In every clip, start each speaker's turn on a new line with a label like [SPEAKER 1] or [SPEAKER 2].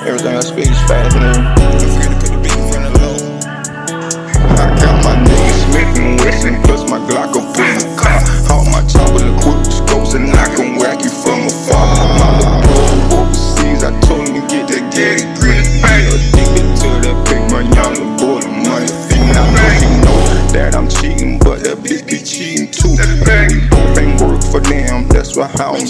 [SPEAKER 1] Everything I speak is fast, I got my niggas Smith and Plus my Glock car. My with scopes And I can whack you from afar. Overseas I told him to get that daddy grit Addicted to that I'm the money And I know he know that I'm cheating But that bitch be cheating too. We both ain't work for them That's why I don't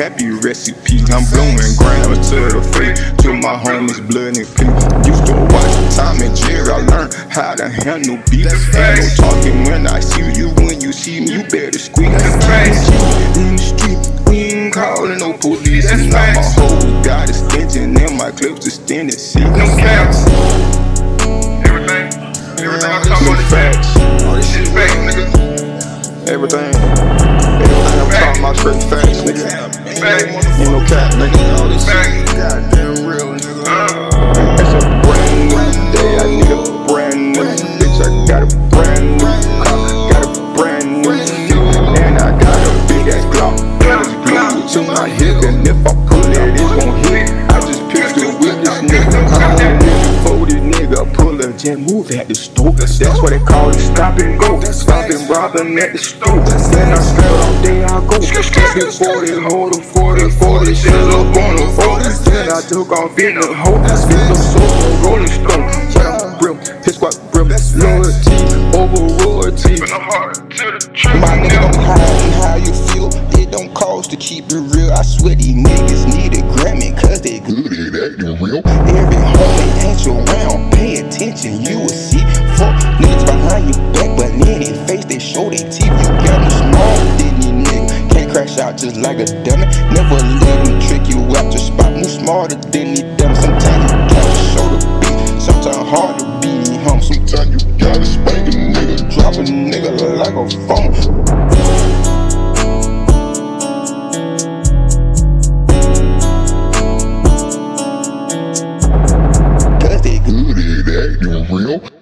[SPEAKER 1] happy recipe. I'm blowing grams to the face, to my homies, blood and pee. Used to watch Tom and Jerry, I learned how to handle beef. Ain't no talking when I see you, when you see me, you better squeak. In the street, we ain't calling no police. And now my whole got extension, and my clips extended. See, No
[SPEAKER 2] caps. Everything. Everything I talk about facts.
[SPEAKER 1] is
[SPEAKER 3] this
[SPEAKER 2] shit fake,
[SPEAKER 3] nigga.
[SPEAKER 1] Everything. Everything I'm talking about straight facts, jet, move at the store. That's what they call it. Stop and go. Stop and robbing at the store. Then I spell all day I go. Step it 40, hold a 40, 40. Shit up on the 40. Then I took off in the hole. Spit the soul, rolling stone. Yeah, brim, his squad brim. Loyalty over royalty. from
[SPEAKER 2] the heart to the truth. My nigga don't
[SPEAKER 1] hide how you feel. It don't cost to keep it real. I swear these niggas need a Grammy cause they good attention, you will see. Fuck niggas behind your back, but in their face they show their teeth. You got me small, these niggas. Can't crash out just like a dummy. Never let them trick you out your spot. Move smarter than these dummies. Sometimes you gotta show the beat. Sometimes hard to beat him. Sometimes you gotta spank a nigga, drop a nigga like a phone. okay, You're real,